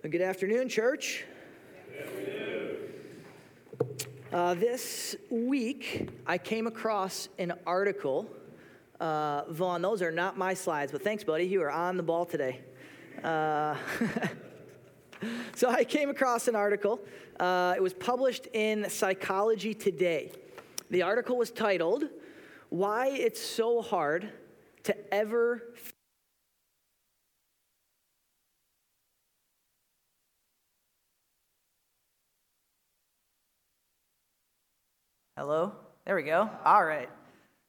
Good afternoon, church. Uh, this week, I came across an article. Uh, Vaughn, those are not my slides, but thanks, buddy. You are on the ball today. Uh, so I came across an article. Uh, it was published in Psychology Today. The article was titled, Why It's So Hard to Ever Hello? There we go. All right.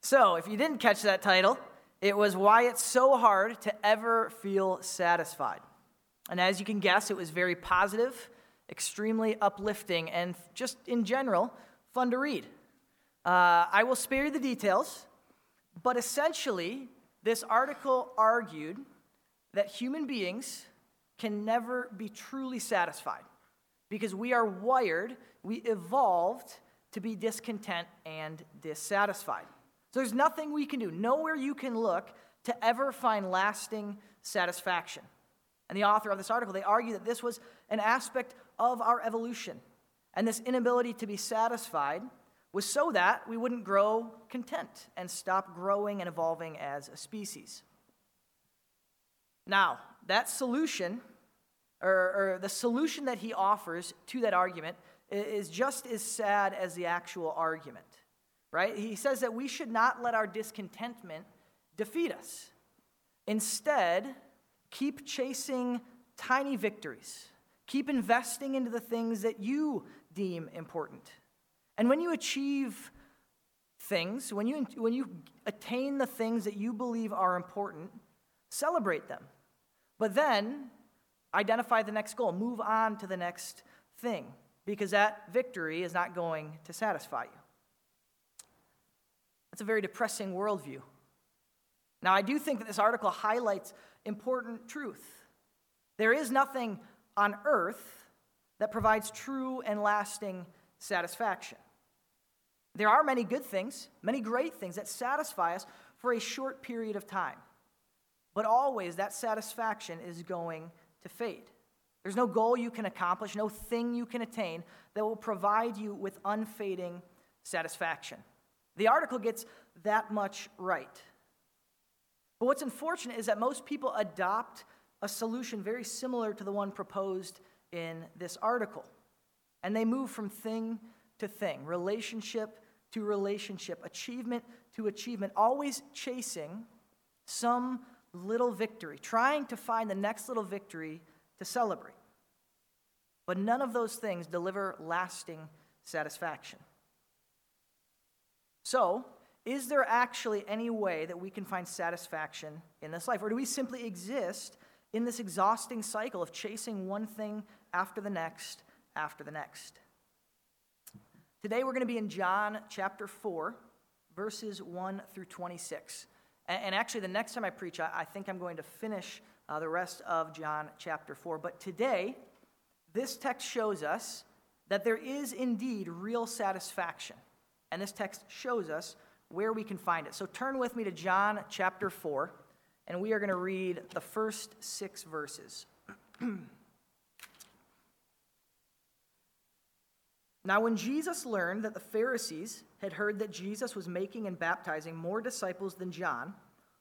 So, if you didn't catch that title, it was Why It's So Hard to Ever Feel Satisfied. And as you can guess, it was very positive, extremely uplifting, and just in general, fun to read. Uh, I will spare you the details, but essentially, this article argued that human beings can never be truly satisfied because we are wired, we evolved to be discontent and dissatisfied. So there's nothing we can do, nowhere you can look to ever find lasting satisfaction. And the author of this article, they argue that this was an aspect of our evolution. And this inability to be satisfied was so that we wouldn't grow content and stop growing and evolving as a species. Now, that solution, or, or the solution that he offers to that argument, is just as sad as the actual argument, right? He says that we should not let our discontentment defeat us. Instead, keep chasing tiny victories. Keep investing into the things that you deem important. And when you achieve things, when you, when you attain the things that you believe are important, celebrate them. But then identify the next goal, move on to the next thing because that victory is not going to satisfy you. That's a very depressing worldview. Now, I do think that this article highlights important truth. There is nothing on earth that provides true and lasting satisfaction. There are many good things, many great things that satisfy us for a short period of time. But always that satisfaction is going to fade. There's no goal you can accomplish, no thing you can attain that will provide you with unfading satisfaction. The article gets that much right. But what's unfortunate is that most people adopt a solution very similar to the one proposed in this article. And they move from thing to thing, relationship to relationship, achievement to achievement, always chasing some little victory, trying to find the next little victory to celebrate. But none of those things deliver lasting satisfaction. So, is there actually any way that we can find satisfaction in this life? Or do we simply exist in this exhausting cycle of chasing one thing after the next after the next? Today we're going to be in John chapter 4, verses 1 through 26. And, actually, the next time I preach, I, think I'm going to finish uh, the rest of John chapter 4. But today, this text shows us that there is indeed real satisfaction. And this text shows us where we can find it. So turn with me to John chapter 4, and we are going to read the first six verses. now, when Jesus learned that the Pharisees had heard that Jesus was making and baptizing more disciples than John,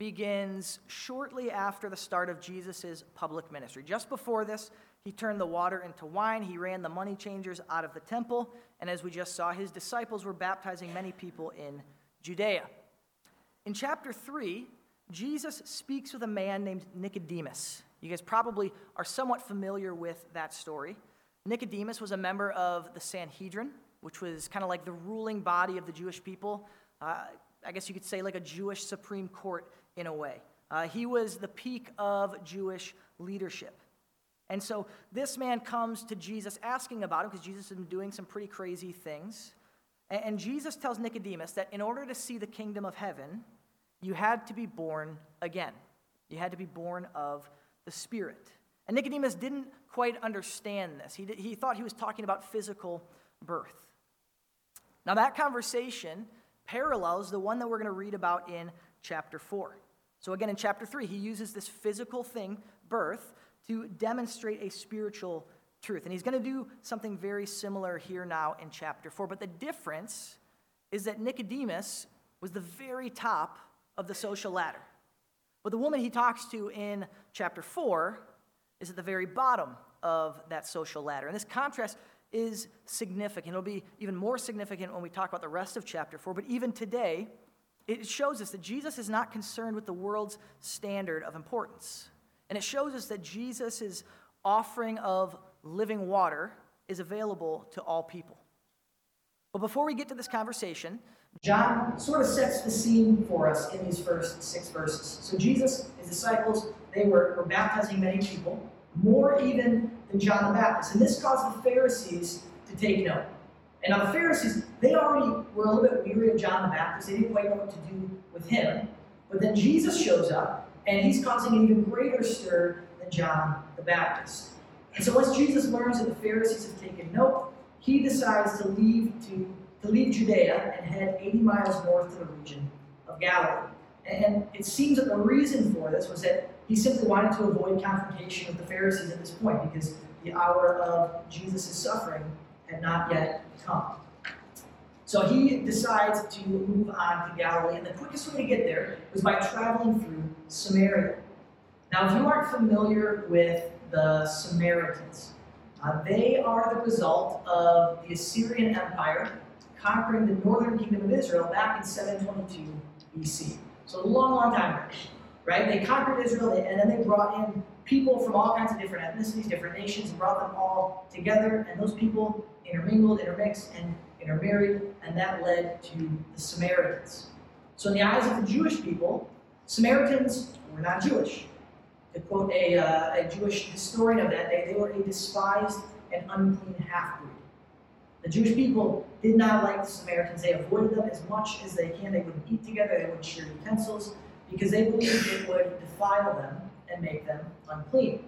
begins shortly after the start of Jesus' public ministry. Just before this, he turned the water into wine, he ran the money changers out of the temple, and as we just saw, his disciples were baptizing many people in Judea. In chapter 3, Jesus speaks with a man named Nicodemus. You guys probably are somewhat familiar with that story. Nicodemus was a member of the Sanhedrin, which was kind of like the ruling body of the Jewish people. Uh, I guess you could say like a Jewish Supreme Court in a way. Uh, he was the peak of Jewish leadership. And so this man comes to Jesus asking about him because Jesus has been doing some pretty crazy things. And Jesus tells Nicodemus that in order to see the kingdom of heaven, you had to be born again. You had to be born of the Spirit. And Nicodemus didn't quite understand this. He, he thought he was talking about physical birth. Now, that conversation parallels the one that we're going to read about in chapter 4. So, again, in chapter 3, he uses this physical thing, birth, to demonstrate a spiritual truth. And he's going to do something very similar here now in chapter 4. But the difference is that Nicodemus was the very top of the social ladder. But the woman he talks to in chapter 4 is at the very bottom of that social ladder. And this contrast is significant. It'll be even more significant when we talk about the rest of chapter 4. But even today, it shows us that Jesus is not concerned with the world's standard of importance. And it shows us that Jesus' offering of living water is available to all people. But before we get to this conversation, John sort of sets the scene for us in these first six verses. So Jesus, his disciples, they were, were baptizing many people, more even than John the Baptist. And this caused the Pharisees to take note. And now the Pharisees, they already were a little bit weary of John the Baptist. They didn't quite know what to do with him. But then Jesus shows up, and he's causing an even greater stir than John the Baptist. And so once Jesus learns that the Pharisees have taken note, he decides to leave to, to leave Judea and head 80 miles north to the region of Galilee. And it seems that the reason for this was that he simply wanted to avoid confrontation with the Pharisees at this point because the hour of Jesus' suffering had not yet come. So he decides to move on to Galilee, and the quickest way to get there was by traveling through Samaria. Now, if you aren't familiar with the Samaritans, uh, they are the result of the Assyrian Empire conquering the northern kingdom of Israel back in 722 BC. So a long, long time ago, right? They conquered Israel, and then they brought in people from all kinds of different ethnicities, different nations, and brought them all together, and those people intermingled, intermixed, and intermarried, and that led to the Samaritans. So in the eyes of the Jewish people, Samaritans were not Jewish. To quote a, uh, a Jewish historian of that day, they were a despised and unclean half-breed. The Jewish people did not like the Samaritans. They avoided them as much as they can. They wouldn't eat together, they wouldn't share utensils, because they believed it would defile them and make them unclean.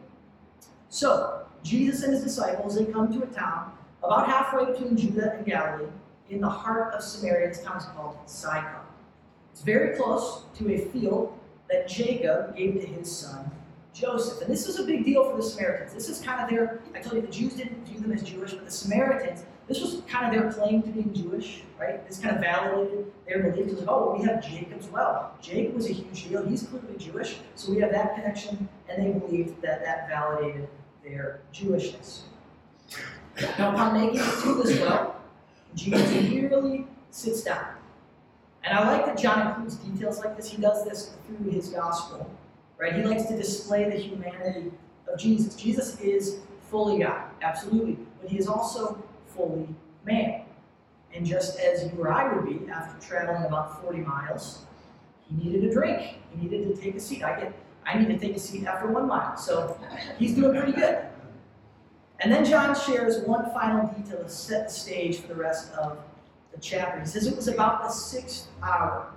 So, Jesus and his disciples, they come to a town about halfway between Judah and Galilee, in the heart of Samaria. This town called Sychar. It's very close to a field that Jacob gave to his son Joseph. And this was a big deal for the Samaritans. This is kind of their, I told you the Jews didn't view them as Jewish, but the Samaritans, this was kind of their claim to being Jewish, right? This kind of validated their belief. Like, oh, we have Jacob's well. Jacob was a huge deal. He's clearly Jewish. So we have that connection, and they believed that that validated their Jewishness. Now, upon making it to this well, Jesus merely sits down. And I like that John includes details like this. He does this through his gospel. Right? He likes to display the humanity of Jesus. Jesus is fully God, absolutely, but he is also fully man. And just as you or I would be after traveling about 40 miles, he needed a drink. He needed to take a seat. I get I need to take a seat after one mile. So he's doing pretty good. And then John shares one final detail to set the stage for the rest of the chapter. He says it was about the sixth hour.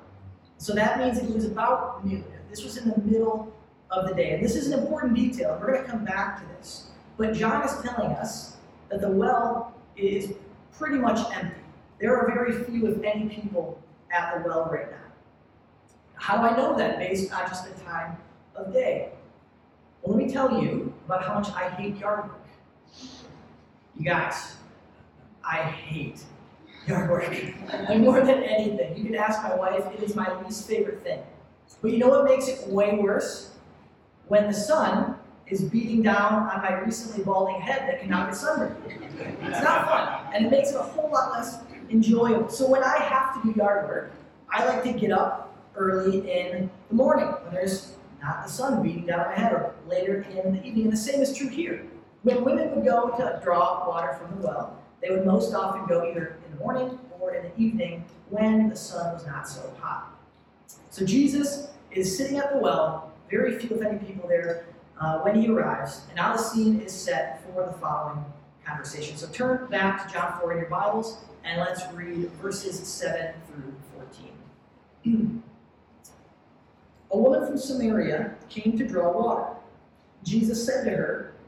So that means it was about noon. This was in the middle of the day. And this is an important detail, we're going to come back to this. But John is telling us that the well is pretty much empty. There are very few, if any, people at the well right now. How do I know that based on just the time of day? Well, let me tell you about how much I hate yard work. You guys, I hate yard work. and more than anything, you can ask my wife, it is my least favorite thing. But you know what makes it way worse? when the sun is beating down on my recently balding head that cannot get sunburned. It's not fun, and it makes it a whole lot less enjoyable. So when I have to do yard work, I like to get up early in the morning when there's not the sun beating down on my head, or later in the evening. And the same is true here. When women would go to draw water from the well, they would most often go either in the morning or in the evening when the sun was not so hot. So Jesus is sitting at the well very few, if any, people there, uh, when he arrives. And now the scene is set for the following conversation. So turn back to John 4 in your Bibles and let's read verses 7 through 14. a woman from Samaria came to draw water. Jesus said to her,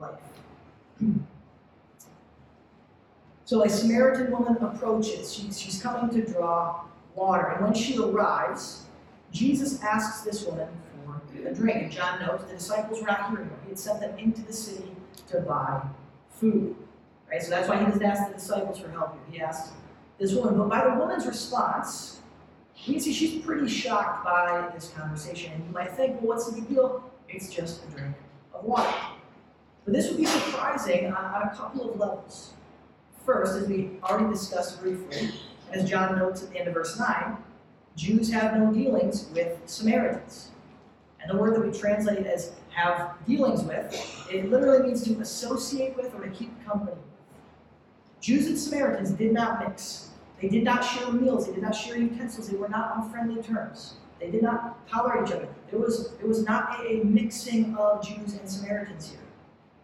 life. so a Samaritan woman approaches. She's, she's coming to draw water. And when she arrives, Jesus asks this woman for a drink. And John notes the disciples were not here anymore. He had sent them into the city to buy food. Right? So that's why he doesn't ask the disciples for help here. He asks this woman. But by the woman's response, we can see she's pretty shocked by this conversation. And you might think, well, what's the big deal? It's just a drink of water. But this would be surprising on, on a couple of levels. First, as we already discussed briefly, as John notes at the end of verse 9, Jews have no dealings with Samaritans. And the word that we translate as have dealings with, it literally means to associate with or to keep company with. Jews and Samaritans did not mix. They did not share meals. They did not share utensils. They were not on friendly terms. They did not tolerate each other. There was, there was not a mixing of Jews and Samaritans here.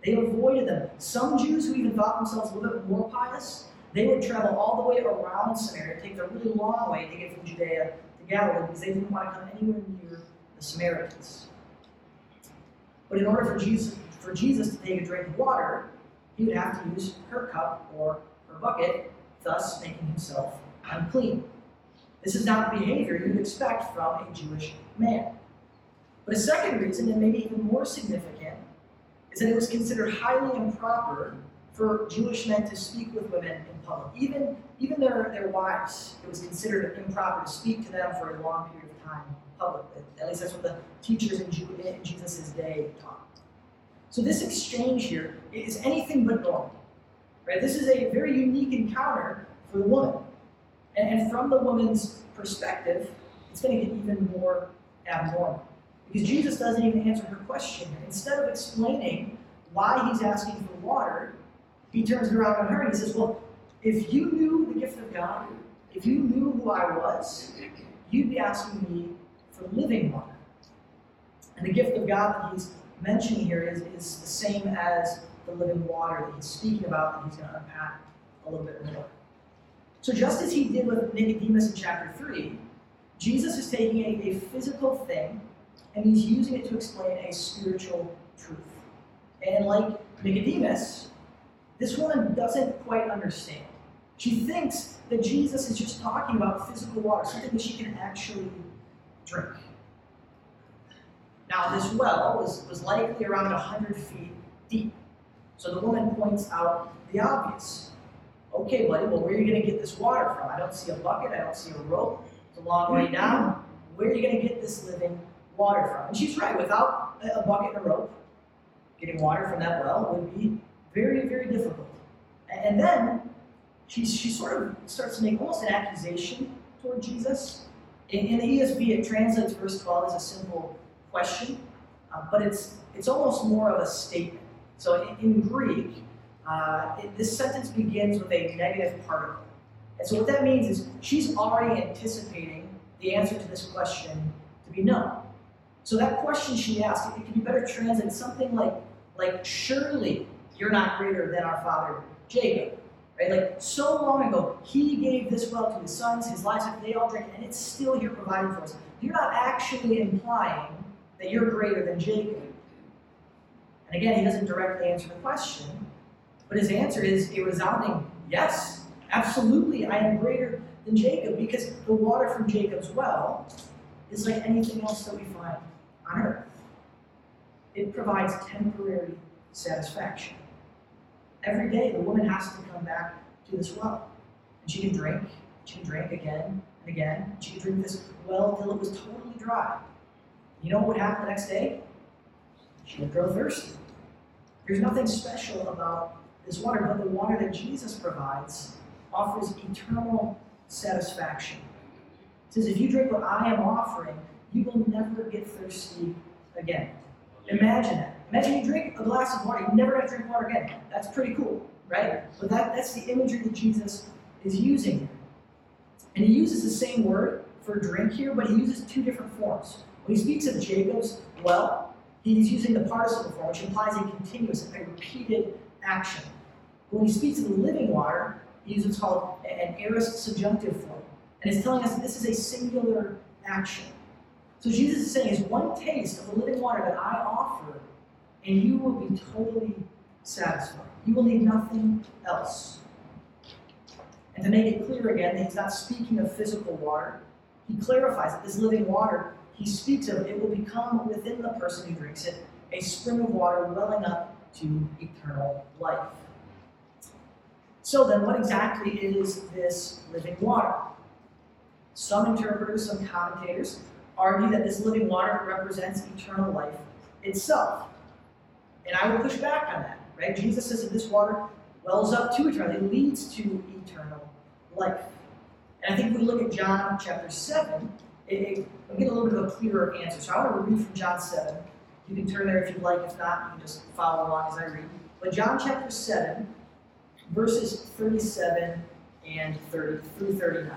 They avoided them. Some Jews who even thought themselves a little bit more pious, they would travel all the way around Samaria, take the really long way to get from Judea to Galilee because they didn't want to come anywhere near the Samaritans. But in order for Jesus, for Jesus to take a drink of water, he would have to use her cup or her bucket, thus making himself unclean. This is not the behavior you'd expect from a Jewish man. But a second reason, and maybe even more significant, is that it was considered highly improper for Jewish men to speak with women in public. Even, even their, their wives, it was considered improper to speak to them for a long period of time publicly. At least that's what the teachers in, Jew, in Jesus' day taught. So this exchange here is anything but normal. Right? This is a very unique encounter for the woman. And, and from the woman's perspective, it's going to get even more abnormal. Because Jesus doesn't even answer her question. Instead of explaining why he's asking for water, he turns around on her and he says, Well, if you knew the gift of God, if you knew who I was, you'd be asking me for living water. And the gift of God that he's mentioning here is, is the same as the living water that he's speaking about, and he's going to unpack a little bit more. So, just as he did with Nicodemus in chapter 3, Jesus is taking a, a physical thing and he's using it to explain a spiritual truth. And like Nicodemus, this woman doesn't quite understand. She thinks that Jesus is just talking about physical water, something that she can actually drink. Now, this well was, was likely around 100 feet deep. So the woman points out the obvious. Okay, buddy, well, where are you going to get this water from? I don't see a bucket, I don't see a rope. It's a long way down. Where are you going to get this living water from? And she's right, without a bucket and a rope, getting water from that well would be very, very difficult. And then she, she sort of starts to make almost an accusation toward Jesus. In, in the ESV, it translates verse 12 as a simple question, uh, but it's, it's almost more of a statement. So in, in Greek, uh, it, this sentence begins with a negative particle. And so what that means is she's already anticipating the answer to this question to be no. So that question she asked, it can be better translated something like, like surely you're not greater than our father Jacob. Right? Like so long ago, he gave this well to his sons, his livestock, they all drink, and it's still here providing for us. You're not actually implying that you're greater than Jacob. And again, he doesn't directly answer the question, but his answer is a resounding yes, absolutely, I am greater than Jacob, because the water from Jacob's well is like anything else that we find on earth. It provides temporary satisfaction. Every day, the woman has to come back to this well, and she can drink, she can drink again and again, she can drink this well until it was totally dry. You know what would happen the next day? She would grow thirsty. There's nothing special about this water, but the water that Jesus provides offers eternal satisfaction. It says, if you drink what I am offering, you will never get thirsty again. Imagine that. Imagine you drink a glass of water, you never have to drink water again. That's pretty cool, right? But that, that's the imagery that Jesus is using here. And he uses the same word for drink here, but he uses two different forms. When he speaks of Jacob's well, he's using the participle form, which implies a continuous, a repeated action. When he speaks of the living water, he uses what's called an aorist subjunctive form. And it's telling us that this is a singular action. So Jesus is saying is one taste of the living water that I offer, and you will be totally satisfied. You will need nothing else. And to make it clear again that he's not speaking of physical water, he clarifies that this living water he speaks of, it will become within the person who drinks it a spring of water welling up to eternal life. So then, what exactly is this living water? Some interpreters, some commentators argue that this living water represents eternal life itself. And I will push back on that, right? Jesus says that this water wells up to eternal, it leads to eternal life. And I think if we look at John chapter 7, it, it, we get a little bit of a clearer answer. So I want to read from John 7. You can turn there if you'd like. If not, you can just follow along as I read. But John chapter 7, verses 37 and 30 through 39.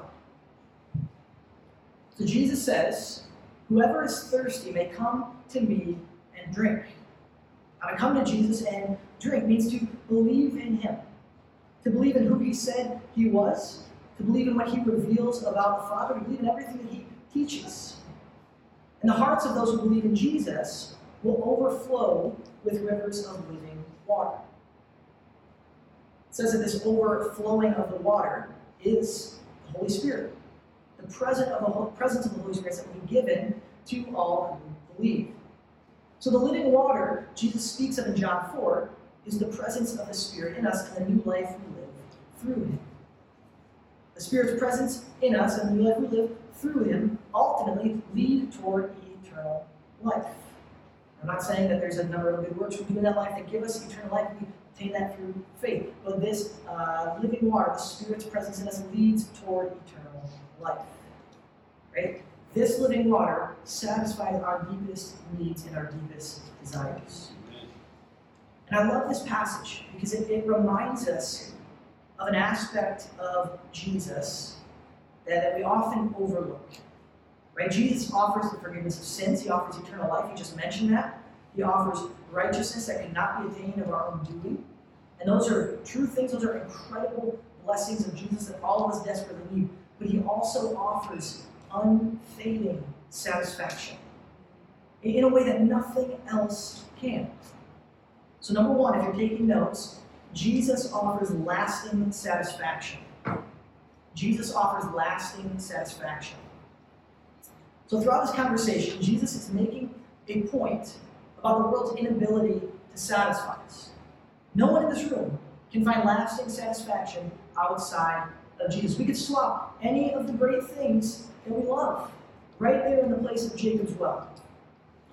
So Jesus says, Whoever is thirsty may come to me and drink. Now, to come to Jesus and drink means to believe in him, to believe in who he said he was, to believe in what he reveals about the Father, to believe in everything that he teaches. And the hearts of those who believe in Jesus will overflow with rivers of living water. It says that this overflowing of the water is the Holy Spirit, the presence of the, presence of the Holy Spirit that will be given to all who believe. So the living water Jesus speaks of in John 4 is the presence of the Spirit in us and the new life we live through Him. The Spirit's presence in us and the new life we live through Him ultimately lead toward eternal life. I'm not saying that there's a number of good works we do in that life that give us eternal life. We obtain that through faith. But this uh, living water, the Spirit's presence in us, leads toward eternal life. Right? This living water satisfies our deepest needs and our deepest desires. And I love this passage because it, it reminds us of an aspect of Jesus that, that we often overlook. Right? Jesus offers the forgiveness of sins, He offers eternal life. He just mentioned that. He offers righteousness that cannot be attained of our own doing. And those are true things, those are incredible blessings of Jesus that all of us desperately need. But He also offers unfading satisfaction in a way that nothing else can. So, number one, if you're taking notes, Jesus offers lasting satisfaction. Jesus offers lasting satisfaction. So, throughout this conversation, Jesus is making a point about the world's inability to satisfy us. No one in this room can find lasting satisfaction outside of Jesus. We could swap any of the great things that we love right there in the place of Jacob's well.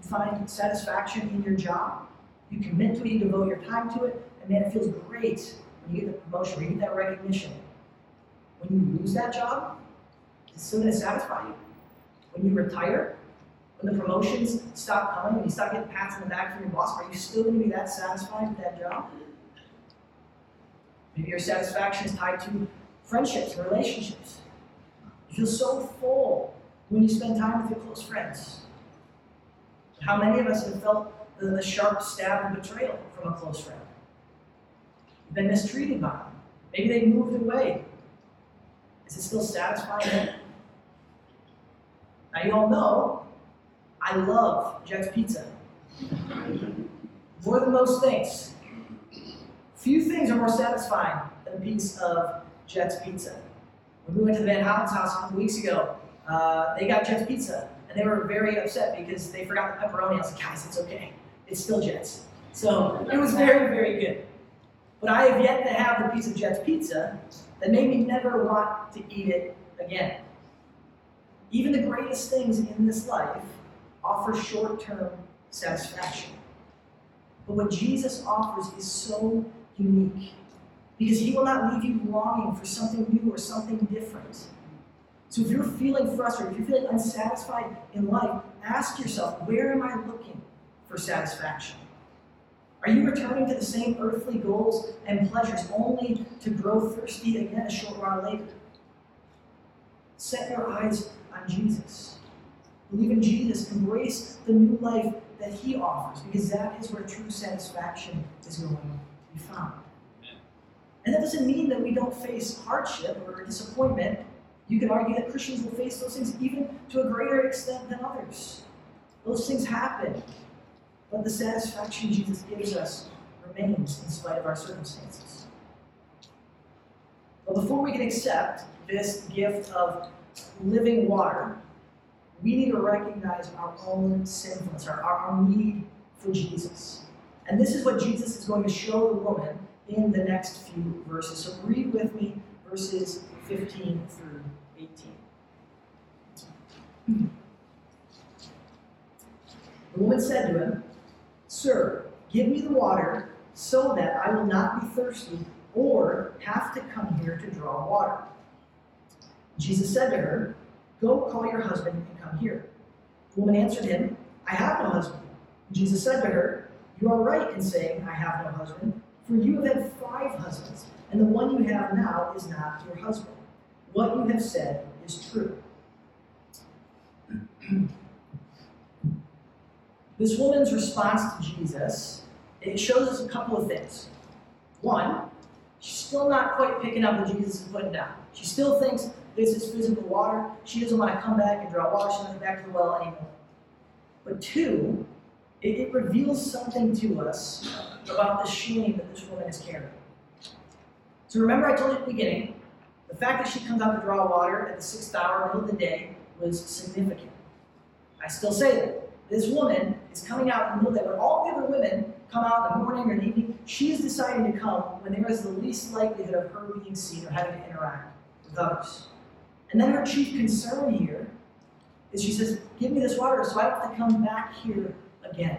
You find satisfaction in your job. You commit to it, you devote your time to it, and man, it feels great when you get the promotion, when you get that recognition. When you lose that job, it's still going to satisfy you. When you retire, When the promotions stop coming, when you stop getting pats on the back from your boss, are you still going to be that satisfied with that job? Maybe your satisfaction is tied to friendships relationships. You feel so full when you spend time with your close friends. How many of us have felt the, the sharp stab of betrayal from a close friend? You've been mistreated by them. Maybe they moved away. Is it still satisfying? Now, you all know I love Jet's Pizza. More than most things. Few things are more satisfying than a piece of Jet's Pizza. When we went to the Van Houten's house a couple weeks ago, uh, they got Jet's Pizza, and they were very upset because they forgot the pepperoni. I was like, guys, it's okay. It's still Jet's. So it was very, very good. But I have yet to have the piece of Jet's Pizza that made me never want to eat it again. Even the greatest things in this life offer short term satisfaction. But what Jesus offers is so unique because he will not leave you longing for something new or something different. So if you're feeling frustrated, if you're feeling unsatisfied in life, ask yourself, where am I looking for satisfaction? Are you returning to the same earthly goals and pleasures only to grow thirsty again a short while later? Set your eyes on Jesus. Believe in Jesus. Embrace the new life that he offers because that is where true satisfaction is going to be found. And that doesn't mean that we don't face hardship or disappointment. You can argue that Christians will face those things even to a greater extent than others. Those things happen. But the satisfaction Jesus gives us remains in spite of our circumstances. But before we can accept this gift of living water, we need to recognize our own sinfulness, our, our need for Jesus. And this is what Jesus is going to show the woman in the next few verses. So read with me verses 15 through 18. The woman said to him, Sir, give me the water so that I will not be thirsty or have to come here to draw water. Jesus said to her, Go call your husband and come here. The woman answered him, I have no husband. Jesus said to her, You are right in saying, I have no husband, for you have had five husbands, and the one you have now is not your husband. What you have said is true. this woman's response to Jesus, it shows us a couple of things. One, she's still not quite picking up what Jesus is putting down. She still thinks this is physical water. She doesn't want to come back and draw water. She doesn't back to the well anymore. But two, it, it reveals something to us about the shame that this woman is carrying. So remember I told you at the beginning, the fact that she comes out to draw water at the sixth hour, of the day, was significant. I still say that. This woman is coming out in the middle of the day. When all the other women come out in the morning or the evening, she is deciding to come when there is the least likelihood of her being seen or having to interact with others. And then her chief concern here is she says, Give me this water so I don't have to come back here again.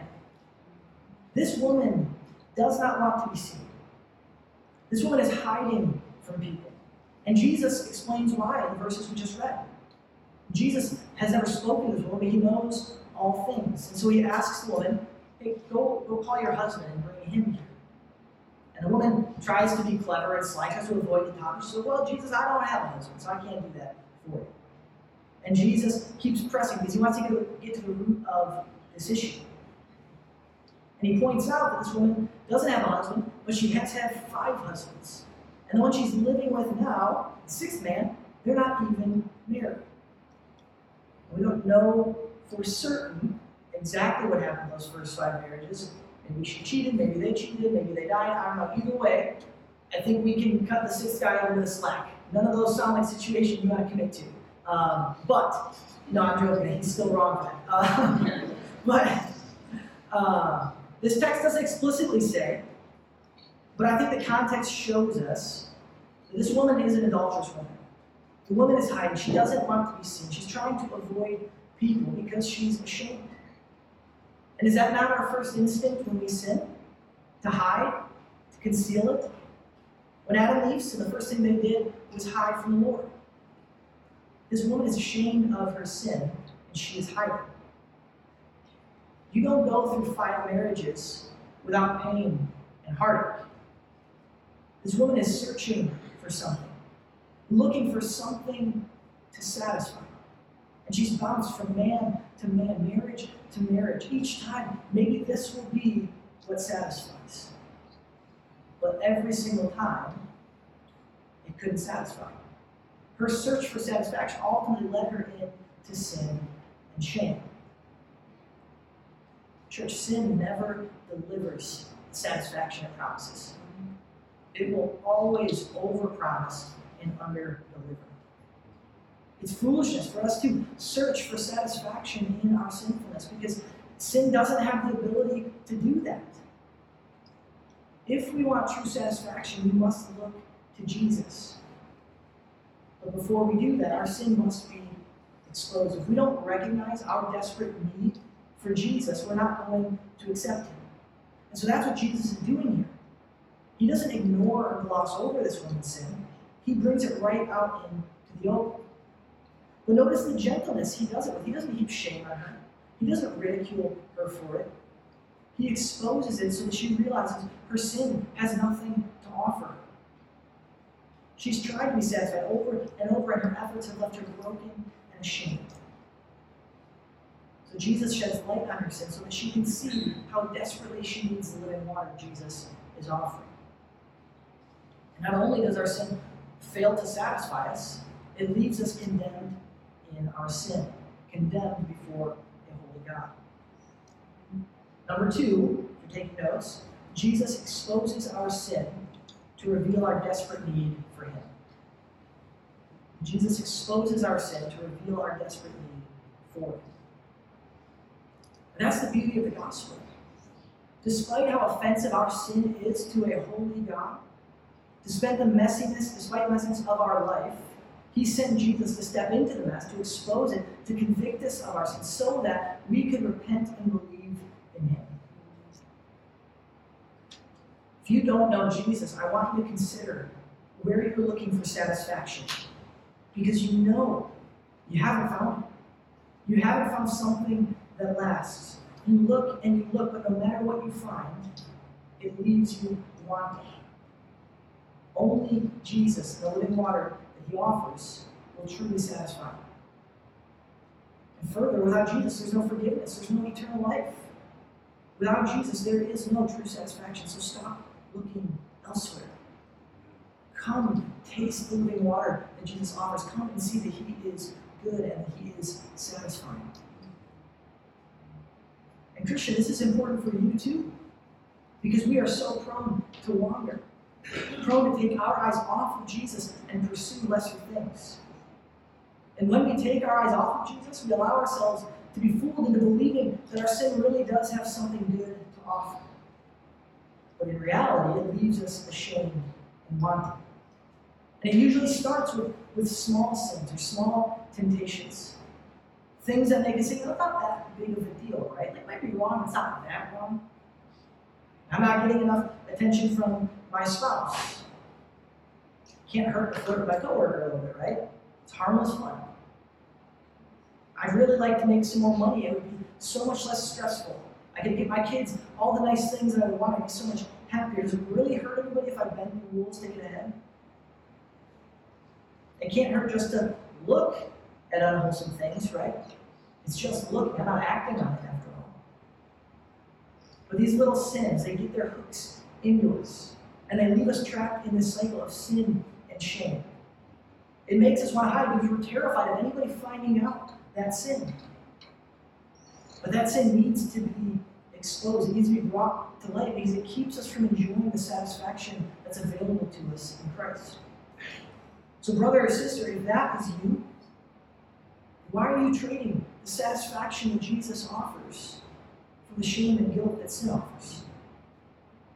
This woman does not want to be seen. This woman is hiding from people. And Jesus explains why in the verses we just read. Jesus has never spoken to this woman, but he knows all things. And so he asks the woman, Hey, go, go call your husband and bring him here. And the woman tries to be clever and sly, tries to avoid the topic. She says, Well, Jesus, I don't have a husband, so I can't do that for you. And Jesus keeps pressing because he wants to get to, get to the root of this issue. And he points out that this woman doesn't have a husband, but she has had five husbands. And the one she's living with now, the sixth man, they're not even married. We don't know for certain exactly what happened in those first five marriages. Maybe she cheated, maybe they cheated, maybe they died. I don't know. Either way, I think we can cut the sixth guy over the slack. None of those sound like situations you want to commit to. Um, but, no, I'm joking. He's still wrong that. Uh, but uh, this text doesn't explicitly say, but I think the context shows us that this woman is an adulterous woman. The woman is hiding. She doesn't want to be seen. She's trying to avoid people because she's ashamed. And is that not our first instinct when we sin? To hide? To conceal it? When Adam Eve sinned, the first thing they did was hide from the Lord. This woman is ashamed of her sin, and she is hiding. You don't go through five marriages without pain and heartache. This woman is searching for something, looking for something to satisfy. And she's bounced from man to man, marriage to marriage. Each time, maybe this will be what satisfies. But every single time, it couldn't satisfy. Her search for satisfaction ultimately led her into sin and shame. Church, sin never delivers satisfaction it promises. It will always overpromise and underdeliver. It's foolishness for us to search for satisfaction in our sinfulness because sin doesn't have the ability to do that. If we want true satisfaction, we must look to Jesus. But before we do that, our sin must be exposed. If we don't recognize our desperate need for Jesus, we're not going to accept him. And so that's what Jesus is doing here. He doesn't ignore or gloss over this woman's sin. He brings it right out into the open. But notice the gentleness he does it with. He doesn't heap shame on her. He doesn't ridicule her for it. He exposes it so that she realizes her sin has nothing to offer. She's tried to be satisfied over and over, and her efforts have left her broken and ashamed. Jesus sheds light on her sin so that she can see how desperately she needs the living water Jesus is offering. And not only does our sin fail to satisfy us, it leaves us condemned in our sin, condemned before a holy God. Number two, if you're taking notes, Jesus exposes our sin to reveal our desperate need for Him. Jesus exposes our sin to reveal our desperate need for Him. That's the beauty of the gospel. Despite how offensive our sin is to a holy God, despite the messiness, despite the messiness of our life, he sent Jesus to step into the mess, to expose it, to convict us of our sin, so that we could repent and believe in Him. If you don't know Jesus, I want you to consider where you're looking for satisfaction. Because you know you haven't found it. You haven't found something that lasts. You look and you look, but no matter what you find, it leaves you wanting. Only Jesus, the living water, that he offers will truly satisfy. And further, without Jesus, there's no forgiveness, there's no eternal life. Without Jesus, there is no true satisfaction. So stop looking elsewhere. Come, taste the living water that Jesus offers. Come and see that He is good and that He is satisfying. And Christian, this is important for you too, because we are so prone to wander prone to take our eyes off of Jesus and pursue lesser things. And when we take our eyes off of Jesus, we allow ourselves to be fooled into believing that our sin really does have something good to offer. But in reality, it leaves us ashamed and wanting. And it usually starts with, with small sins or small temptations. Things that make us think, oh, not that big of a deal, right? They might be wrong, it's not that wrong. I'm not getting enough attention from my spouse. Can't hurt to flirt with my coworker a little bit, right? It's harmless fun. I'd really like to make some more money. It would be so much less stressful. I could get my kids all the nice things that I want. I'd be so much happier. Does it really hurt anybody if I bend the rules to get ahead? It can't hurt just to look at unwholesome things, right? It's just looking. I'm not acting on it after all. But these little sins, they get their hooks into us and they leave us trapped in this cycle of sin and shame. It makes us want to hide because we're terrified of anybody finding out that sin. But that sin needs to be exposed. It needs to be brought to light because it keeps us from enjoying the satisfaction that's available to us in Christ. So, brother or sister, if that is you, why are you trading the satisfaction that Jesus offers for the shame and guilt that sin offers?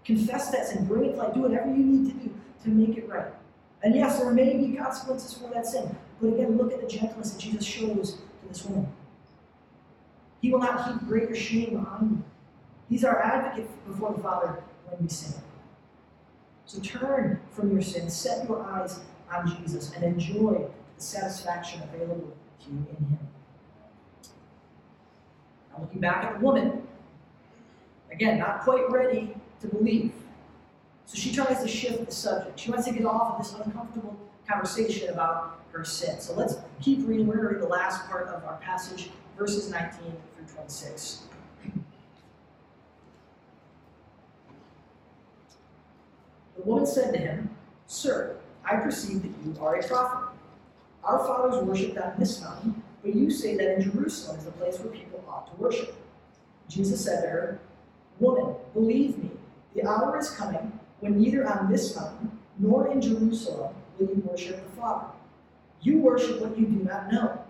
Confess that sin, bring it to light, do whatever you need to do to make it right. And yes, there may be consequences for that sin, but again, look at the gentleness that Jesus shows to this woman. He will not heap greater shame on you. He's our advocate before the Father when we sin. So turn from your sin, set your eyes on Jesus, and enjoy the satisfaction available to in Him. Now, looking back at the woman, Again, not quite ready to believe. So she tries to shift the subject. She wants to get off of this uncomfortable conversation about her sin. So let's keep reading. We're going to read the last part of our passage, verses 19 through 26. The woman said to him, Sir, I perceive that you are a prophet. Our fathers worshipped on this mountain, but you say that in Jerusalem is the place where people ought to worship. Jesus said to her, Woman, believe me, the hour is coming when neither on this mountain nor in Jerusalem will you worship the Father. You worship what you do not know.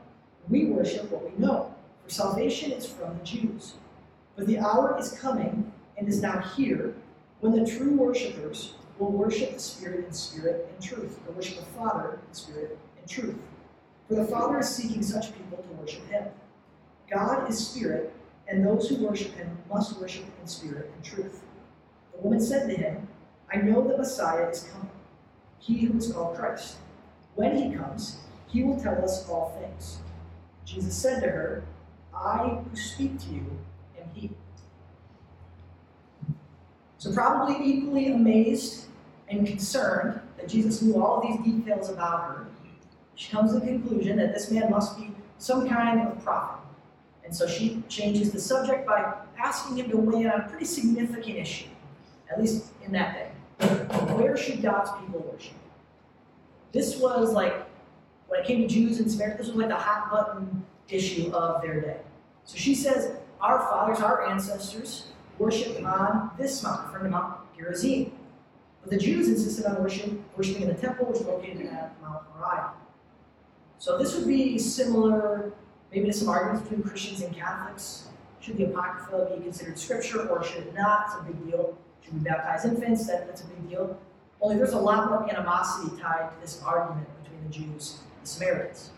We worship what we know, for salvation is from the Jews. But the hour is coming and is now here when the true worshippers will worship the Spirit in spirit and truth, or worship the Father in spirit and truth. For the Father is seeking such people to worship him. God is spirit, and those who worship him must worship in spirit and truth. The woman said to him, I know the Messiah is coming, he who is called Christ. When he comes, he will tell us all things. Jesus said to her, I who speak to you am he. So, probably equally amazed and concerned that Jesus knew all these details about her, she comes to the conclusion that this man must be some kind of prophet. And so she changes the subject by asking him to weigh in on a pretty significant issue, at least in that day. Where should God's people worship? This was like, when it came to Jews and Samaritans, this was like the hot button issue of their day. So she says, Our fathers, our ancestors, worshiped on this mountain, from Mount Gerizim. But the Jews insisted on worship, worshiping in the temple, which was located at Mount Moriah. So this would be similar, maybe to some arguments between Christians and Catholics. Should the Apocrypha be considered scripture or should it not? It's a big deal. Should we baptize infants? That, that's a big deal. Only there's a lot more animosity tied to this argument between the Jews and the Samaritans.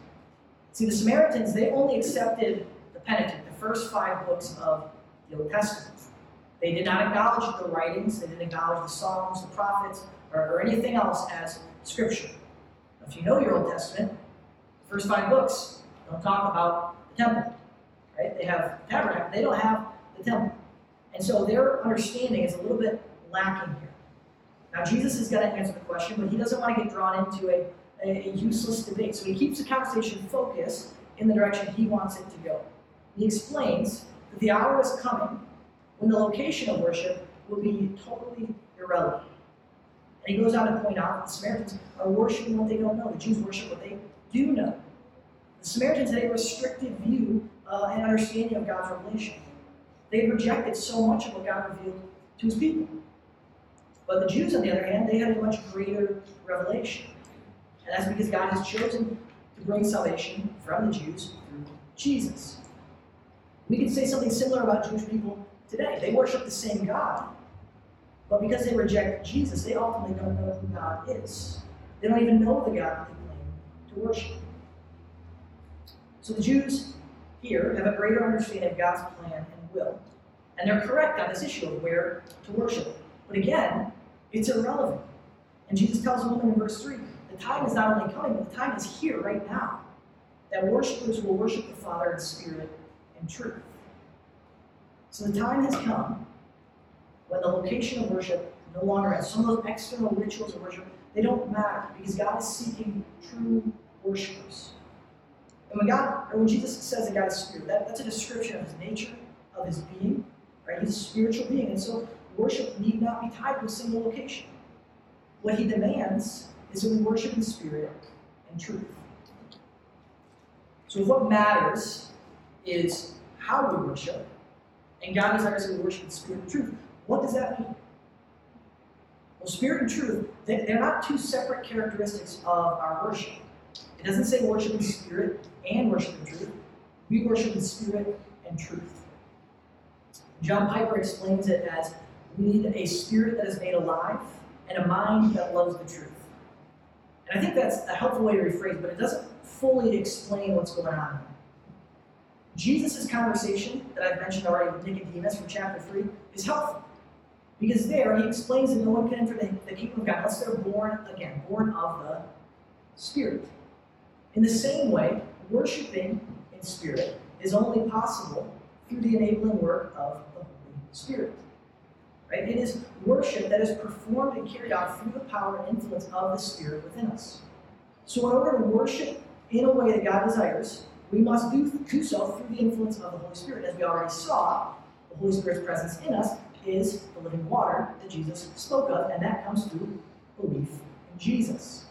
See, the Samaritans, they only accepted the Pentateuch, the first five books of the Old Testament. They did not acknowledge the writings, they didn't acknowledge the Psalms, the prophets, or, or anything else as scripture. If you know your Old Testament, first five books don't talk about the temple. Right? They have tabernacle, they don't have the temple. And so their understanding is a little bit lacking here. Now, Jesus is going to answer the question, but he doesn't want to get drawn into a, a, a useless debate. So he keeps the conversation focused in the direction he wants it to go. He explains that the hour is coming when the location of worship will be totally irrelevant. And he goes on to point out that the Samaritans are worshiping what they don't know. The Jews worship what they do know. The Samaritans had a restricted view uh, and understanding of God's revelation. They rejected so much of what God revealed to his people. But the Jews, on the other hand, they had a much greater revelation. And that's because God has chosen to bring salvation from the Jews through Jesus. We can say something similar about Jewish people today. They worship the same God, but because they reject Jesus, they ultimately don't know who God is. They don't even know the God that they claim to worship. So the Jews here have a greater understanding of God's plan and will. And they're correct on this issue of where to worship. But again, it's irrelevant. And Jesus tells the woman in verse 3 the time is not only coming, but the time is here right now that worshipers will worship the Father in spirit and truth. So the time has come when the location of worship no longer has some of those external rituals of worship, they don't matter because God is seeking true worshipers. And when God, or when Jesus says that God is spirit, that, that's a description of his nature, of his being, right? He's a spiritual being. And so worship need not be tied to a single location. What he demands is that we worship in spirit and truth. So what matters is how we worship, and God desires that we worship in spirit and truth. What does that mean? Well, spirit and truth, they're not two separate characteristics of our worship. It doesn't say worship in spirit and worship in truth. We worship in spirit and truth. John Piper explains it as we need a spirit that is made alive and a mind that loves the truth. And I think that's a helpful way to rephrase, but it doesn't fully explain what's going on. Jesus' conversation that I've mentioned already with Nicodemus from chapter 3 is helpful. Because there he explains that no one can enter the, the kingdom of God unless they're born again, born of the Spirit. In the same way, worshiping in spirit is only possible through the enabling work of the Holy Spirit. Right? It is worship that is performed and carried out through the power and influence of the Spirit within us. So, in order to worship in a way that God desires, we must do, do so through the influence of the Holy Spirit. As we already saw, the Holy Spirit's presence in us is the living water that Jesus spoke of, and that comes through belief in Jesus.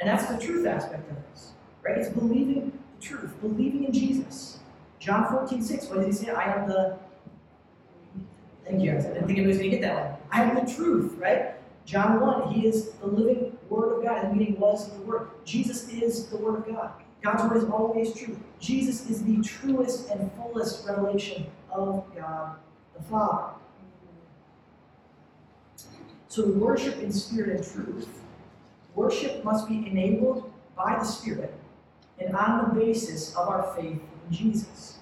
And that's the truth aspect of this, right? It's believing the truth, believing in Jesus. John 14, 6, what does he say? I am the. Thank you. I didn't think anybody was going to get that one. I am the truth, right? John 1, he is the living Word of God. The meaning was the Word. Jesus is the Word of God. God's Word is always true. Jesus is the truest and fullest revelation of God the Father. So worship in spirit and truth, worship must be enabled by the Spirit and on the basis of our faith in Jesus.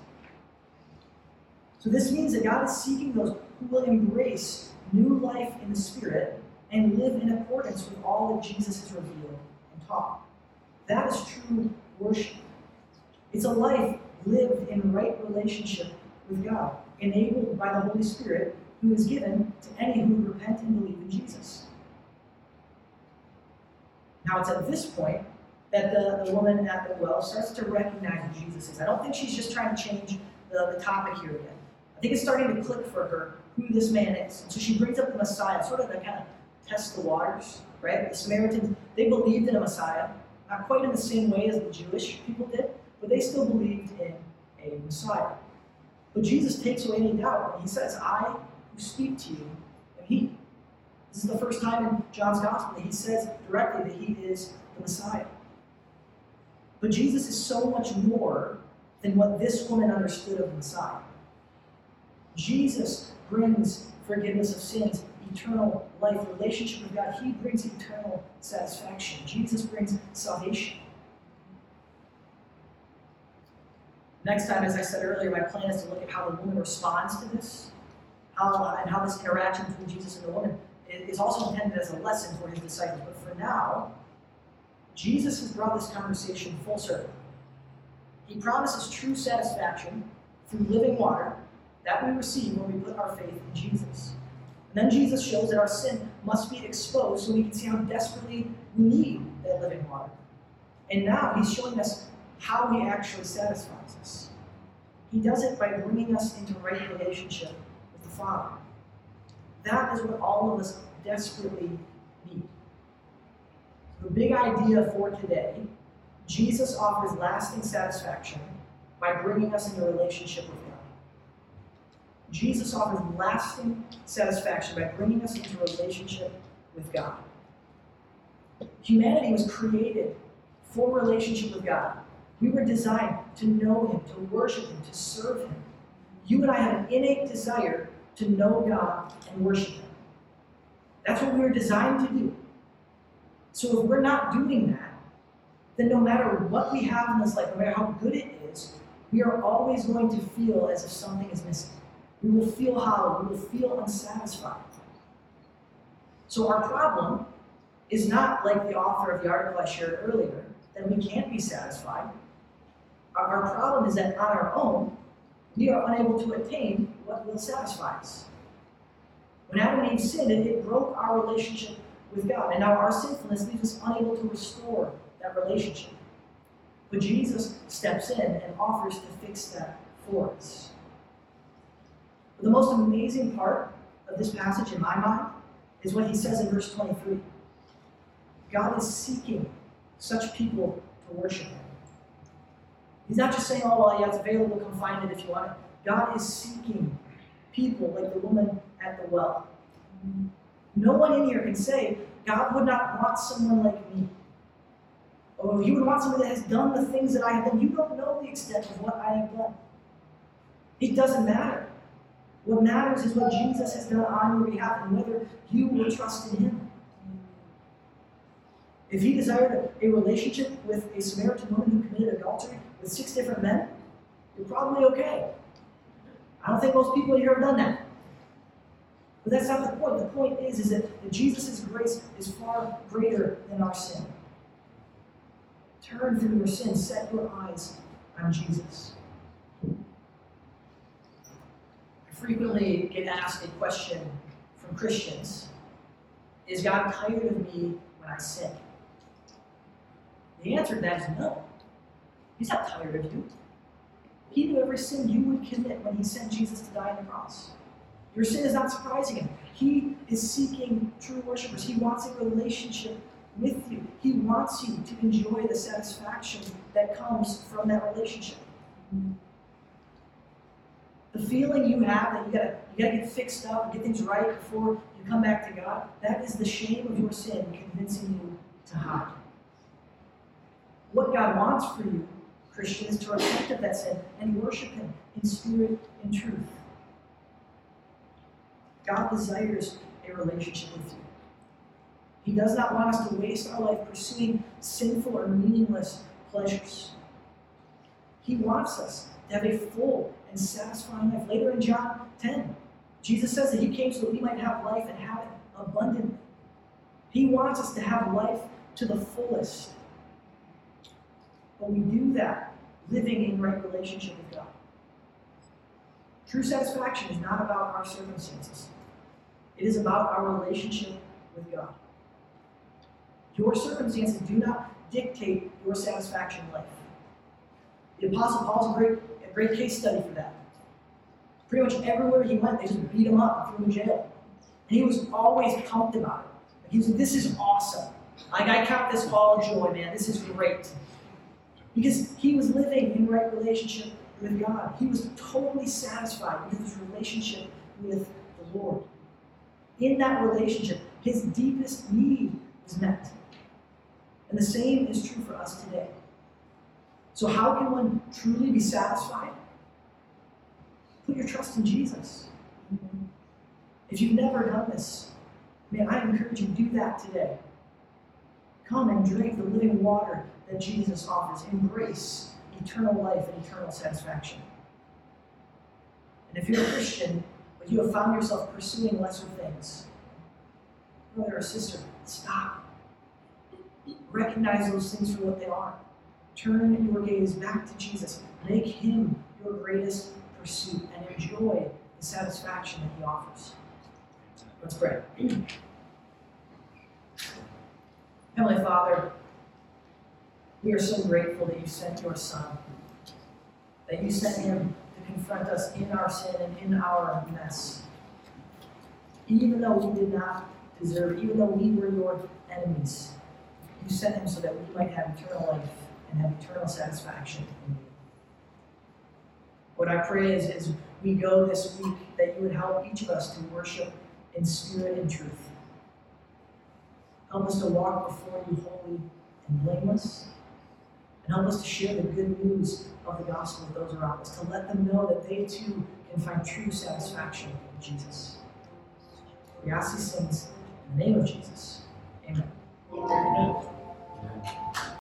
So this means that God is seeking those who will embrace new life in the Spirit and live in accordance with all that Jesus has revealed and taught. That is true worship. It's a life lived in right relationship with God, enabled by the Holy Spirit who is given to any who repent and believe in Jesus. Now, it's at this point that the, the woman at the well starts to recognize who Jesus is. I don't think she's just trying to change the, the topic here again. I think it's starting to click for her who this man is. And so she brings up the Messiah, sort of to kind of test the waters, right? The Samaritans, they believed in a Messiah, not quite in the same way as the Jewish people did, but they still believed in a Messiah. But Jesus takes away any doubt. He says, I who speak to you am He. This is the first time in John's Gospel that he says directly that he is the Messiah. But Jesus is so much more than what this woman understood of Messiah. Jesus brings forgiveness of sins, eternal life, relationship with God. He brings eternal satisfaction. Jesus brings salvation. Next time, as I said earlier, my plan is to look at how the woman responds to this, how, uh, and how this interaction between Jesus and the woman is also intended as a lesson for his disciples. But for now, Jesus has brought this conversation full circle. He promises true satisfaction through living water that we receive when we put our faith in Jesus. And then Jesus shows that our sin must be exposed so we can see how desperately we need that living water. And now he's showing us how he actually satisfies us. He does it by bringing us into right relationship with the Father. That is what all of us desperately. The big idea for today Jesus offers lasting satisfaction by bringing us into relationship with God. Jesus offers lasting satisfaction by bringing us into a relationship with God. Humanity was created for relationship with God. We were designed to know Him, to worship Him, to serve Him. You and I have an innate desire to know God and worship Him. That's what we were designed to do. So if we're not doing that, then no matter what we have in this life, no matter how good it is, we are always going to feel as if something is missing. We will feel hollow. We will feel unsatisfied. So our problem is not like the author of the article I shared earlier, that we can't be satisfied. Our, problem is that on our own, we are unable to attain what will satisfy us. When Adam and Eve sinned, it broke our relationship with God. And now our sinfulness leaves us unable to restore that relationship. But Jesus steps in and offers to fix that for us. But the most amazing part of this passage, in my mind, is what he says in verse 23. God is seeking such people to worship him. He's not just saying, oh, well, yeah, it's available, come find it if you want it. God is seeking people like the woman at the well. No one in here can say, God would not want someone like me. Oh, or he would want somebody that has done the things that I have done. You don't know the extent of what I have done. It doesn't matter. What matters is what Jesus has done on your behalf and whether you will trust in him. If he desired a relationship with a Samaritan woman who committed adultery with six different men, you're probably okay. I don't think most people here have done that. But that's not the point. The point is, is that, Jesus' grace is far greater than our sin. Turn from your sin, set your eyes on Jesus. I frequently get asked a question from Christians is God tired of me when I sin? The answer to that is no. He's not tired of you. He knew every sin you would commit when he sent Jesus to die on the cross. Your sin is not surprising him. He is seeking true worshipers. He wants a relationship with you. He wants you to enjoy the satisfaction that comes from that relationship. The feeling you have that you gotta you gotta get fixed up and get things right before you come back to God, that is the shame of your sin convincing you to hide. What God wants for you, Christian, is to repent of that sin and worship Him in spirit and truth. God desires a relationship with you. He does not want us to waste our life pursuing sinful or meaningless pleasures. He wants us to have a full and satisfying life. Later in John 10, Jesus says that He came so that we might have life and have it abundantly. He wants us to have life to the fullest. But we do that living in right relationship with God. True satisfaction is not about our circumstances. It is about our relationship with God. Your circumstances do not dictate your satisfaction in life. The Apostle Paul's a great, a great case study for that. Pretty much everywhere he went, they just beat him up and threw him in jail. And he was always pumped about it. He was like, this is awesome. Like I count this all joy, man. This is great. Because he was living in right relationship with God. He was totally satisfied with his relationship with the Lord. In that relationship, his deepest need was met. And the same is true for us today. So, how can one truly be satisfied? Put your trust in Jesus. If you've never done this, man, I encourage you to do that today. Come and drink the living water that Jesus offers. Embrace eternal life and eternal satisfaction. And if you're a Christian, but you have found yourself pursuing lesser things, brother or sister, stop. Recognize those things for what they are. Turn your gaze back to Jesus. Make him your greatest pursuit and enjoy the satisfaction that he offers. Let's pray. Heavenly Father, we are so grateful that you sent your Son, that you sent him confront us in our sin and in our mess. Even though we did not deserve, even though we were your enemies, you sent him so that we might have eternal life and have eternal satisfaction in you. What I pray is, as we go this week, that you would help each of us to worship in spirit and truth. Help us to walk before you holy and blameless and help us to share the good news of the gospel with those around us, to let them know that they too can find true satisfaction in Jesus. We ask these things in the name of Jesus. Amen. Amen. Amen.